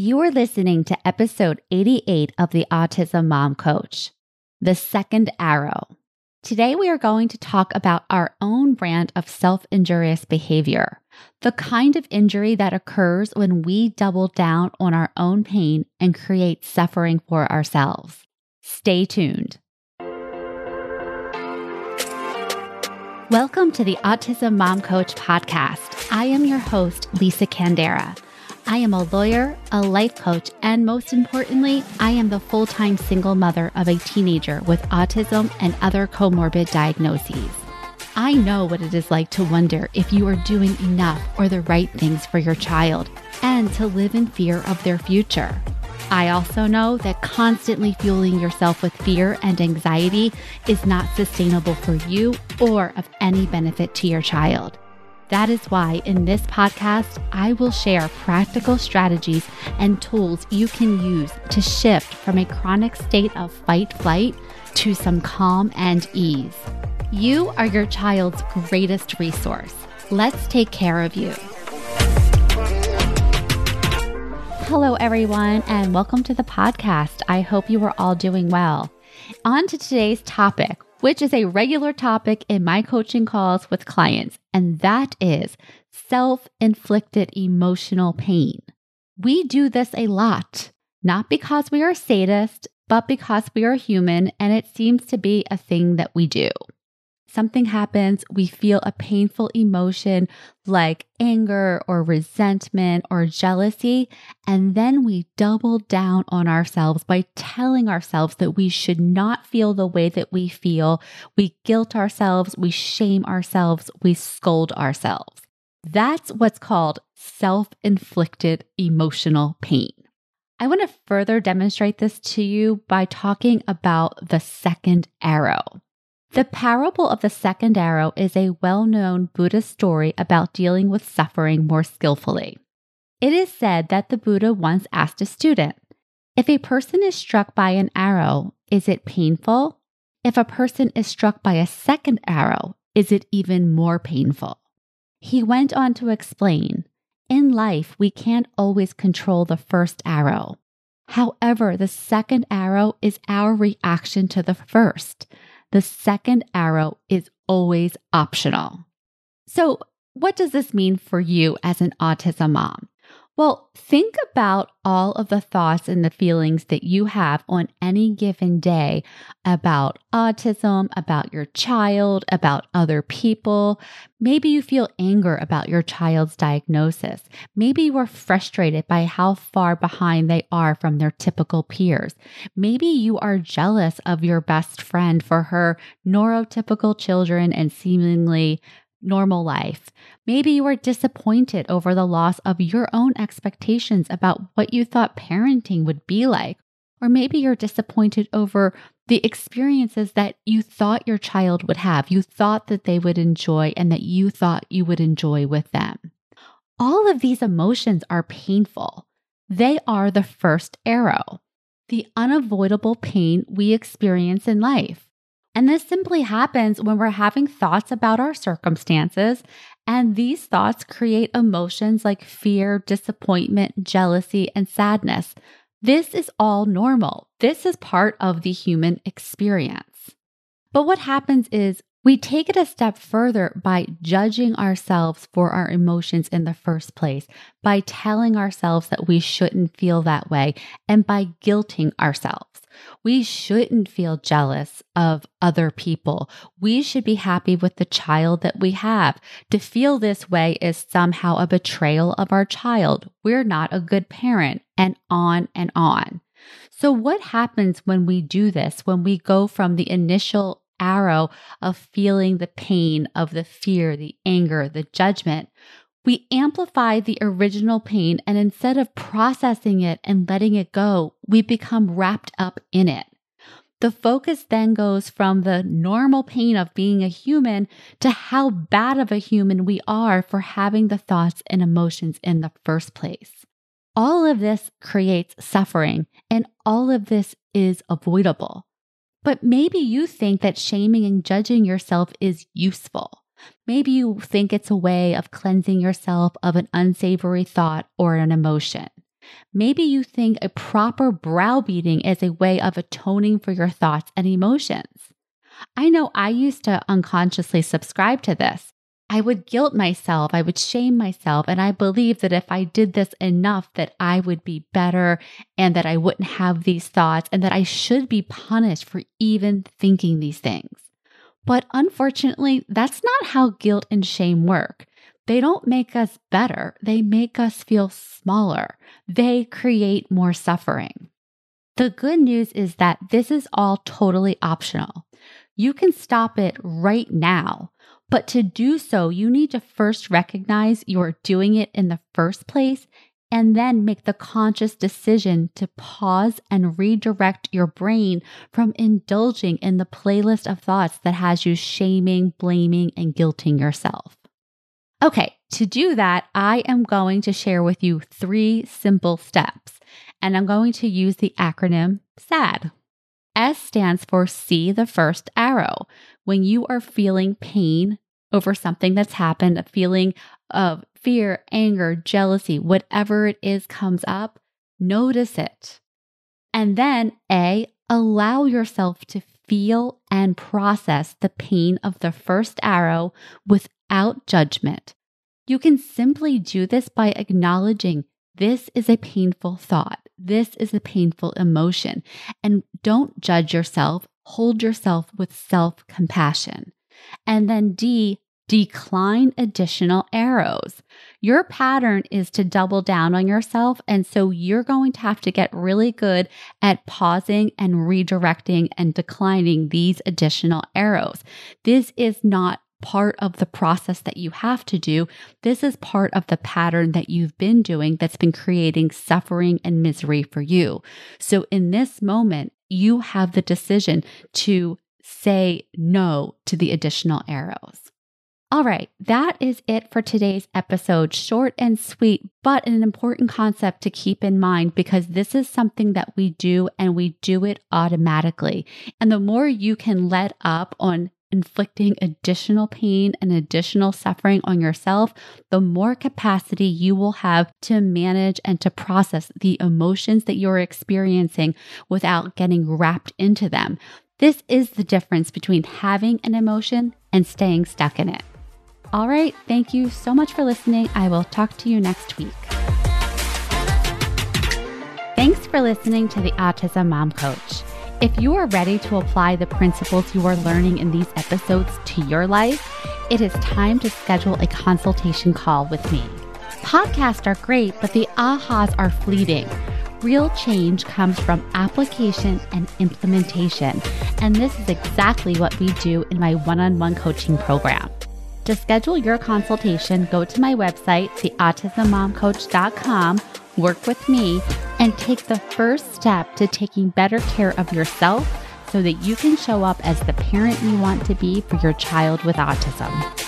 You are listening to episode 88 of the Autism Mom Coach, The Second Arrow. Today, we are going to talk about our own brand of self injurious behavior, the kind of injury that occurs when we double down on our own pain and create suffering for ourselves. Stay tuned. Welcome to the Autism Mom Coach podcast. I am your host, Lisa Candera. I am a lawyer, a life coach, and most importantly, I am the full time single mother of a teenager with autism and other comorbid diagnoses. I know what it is like to wonder if you are doing enough or the right things for your child and to live in fear of their future. I also know that constantly fueling yourself with fear and anxiety is not sustainable for you or of any benefit to your child. That is why in this podcast, I will share practical strategies and tools you can use to shift from a chronic state of fight flight to some calm and ease. You are your child's greatest resource. Let's take care of you. Hello, everyone, and welcome to the podcast. I hope you are all doing well. On to today's topic which is a regular topic in my coaching calls with clients, and that is self inflicted emotional pain. We do this a lot, not because we are sadists, but because we are human and it seems to be a thing that we do something happens, we feel a painful emotion like anger or resentment or jealousy, and then we double down on ourselves by telling ourselves that we should not feel the way that we feel. We guilt ourselves, we shame ourselves, we scold ourselves. That's what's called self inflicted emotional pain. I want to further demonstrate this to you by talking about the second arrow. The parable of the second arrow is a well known Buddhist story about dealing with suffering more skillfully. It is said that the Buddha once asked a student If a person is struck by an arrow, is it painful? If a person is struck by a second arrow, is it even more painful? He went on to explain In life, we can't always control the first arrow. However, the second arrow is our reaction to the first the second arrow is always optional. So, what does this mean for you as an autism mom? Well, think about all of the thoughts and the feelings that you have on any given day about autism, about your child, about other people. Maybe you feel anger about your child's diagnosis. Maybe you are frustrated by how far behind they are from their typical peers. Maybe you are jealous of your best friend for her neurotypical children and seemingly normal life. Maybe you are disappointed over the loss of your own expectations about what you thought parenting would be like. Or maybe you're disappointed over the experiences that you thought your child would have, you thought that they would enjoy, and that you thought you would enjoy with them. All of these emotions are painful. They are the first arrow, the unavoidable pain we experience in life. And this simply happens when we're having thoughts about our circumstances, and these thoughts create emotions like fear, disappointment, jealousy, and sadness. This is all normal. This is part of the human experience. But what happens is we take it a step further by judging ourselves for our emotions in the first place, by telling ourselves that we shouldn't feel that way, and by guilting ourselves. We shouldn't feel jealous of other people. We should be happy with the child that we have. To feel this way is somehow a betrayal of our child. We're not a good parent, and on and on. So, what happens when we do this, when we go from the initial arrow of feeling the pain, of the fear, the anger, the judgment? We amplify the original pain, and instead of processing it and letting it go, we become wrapped up in it. The focus then goes from the normal pain of being a human to how bad of a human we are for having the thoughts and emotions in the first place. All of this creates suffering, and all of this is avoidable. But maybe you think that shaming and judging yourself is useful. Maybe you think it's a way of cleansing yourself of an unsavory thought or an emotion. Maybe you think a proper browbeating is a way of atoning for your thoughts and emotions. I know I used to unconsciously subscribe to this. I would guilt myself, I would shame myself, and I believed that if I did this enough that I would be better and that I wouldn't have these thoughts and that I should be punished for even thinking these things. But unfortunately, that's not how guilt and shame work. They don't make us better, they make us feel smaller. They create more suffering. The good news is that this is all totally optional. You can stop it right now. But to do so, you need to first recognize you're doing it in the first place and then make the conscious decision to pause and redirect your brain from indulging in the playlist of thoughts that has you shaming, blaming, and guilting yourself. Okay, to do that, I am going to share with you three simple steps, and I'm going to use the acronym SAD. S stands for see the first arrow. When you are feeling pain over something that's happened, feeling of fear, anger, jealousy, whatever it is comes up, notice it. And then A, allow yourself to feel and process the pain of the first arrow without judgment. You can simply do this by acknowledging this is a painful thought. This is a painful emotion. And don't judge yourself. Hold yourself with self compassion. And then D, decline additional arrows. Your pattern is to double down on yourself. And so you're going to have to get really good at pausing and redirecting and declining these additional arrows. This is not part of the process that you have to do. This is part of the pattern that you've been doing that's been creating suffering and misery for you. So in this moment, you have the decision to say no to the additional arrows. All right, that is it for today's episode. Short and sweet, but an important concept to keep in mind because this is something that we do and we do it automatically. And the more you can let up on inflicting additional pain and additional suffering on yourself, the more capacity you will have to manage and to process the emotions that you're experiencing without getting wrapped into them. This is the difference between having an emotion and staying stuck in it. All right, thank you so much for listening. I will talk to you next week. Thanks for listening to the Autism Mom Coach. If you are ready to apply the principles you are learning in these episodes to your life, it is time to schedule a consultation call with me. Podcasts are great, but the ahas are fleeting. Real change comes from application and implementation, and this is exactly what we do in my one on one coaching program. To schedule your consultation, go to my website, theautismmomcoach.com work with me, and take the first step to taking better care of yourself so that you can show up as the parent you want to be for your child with autism.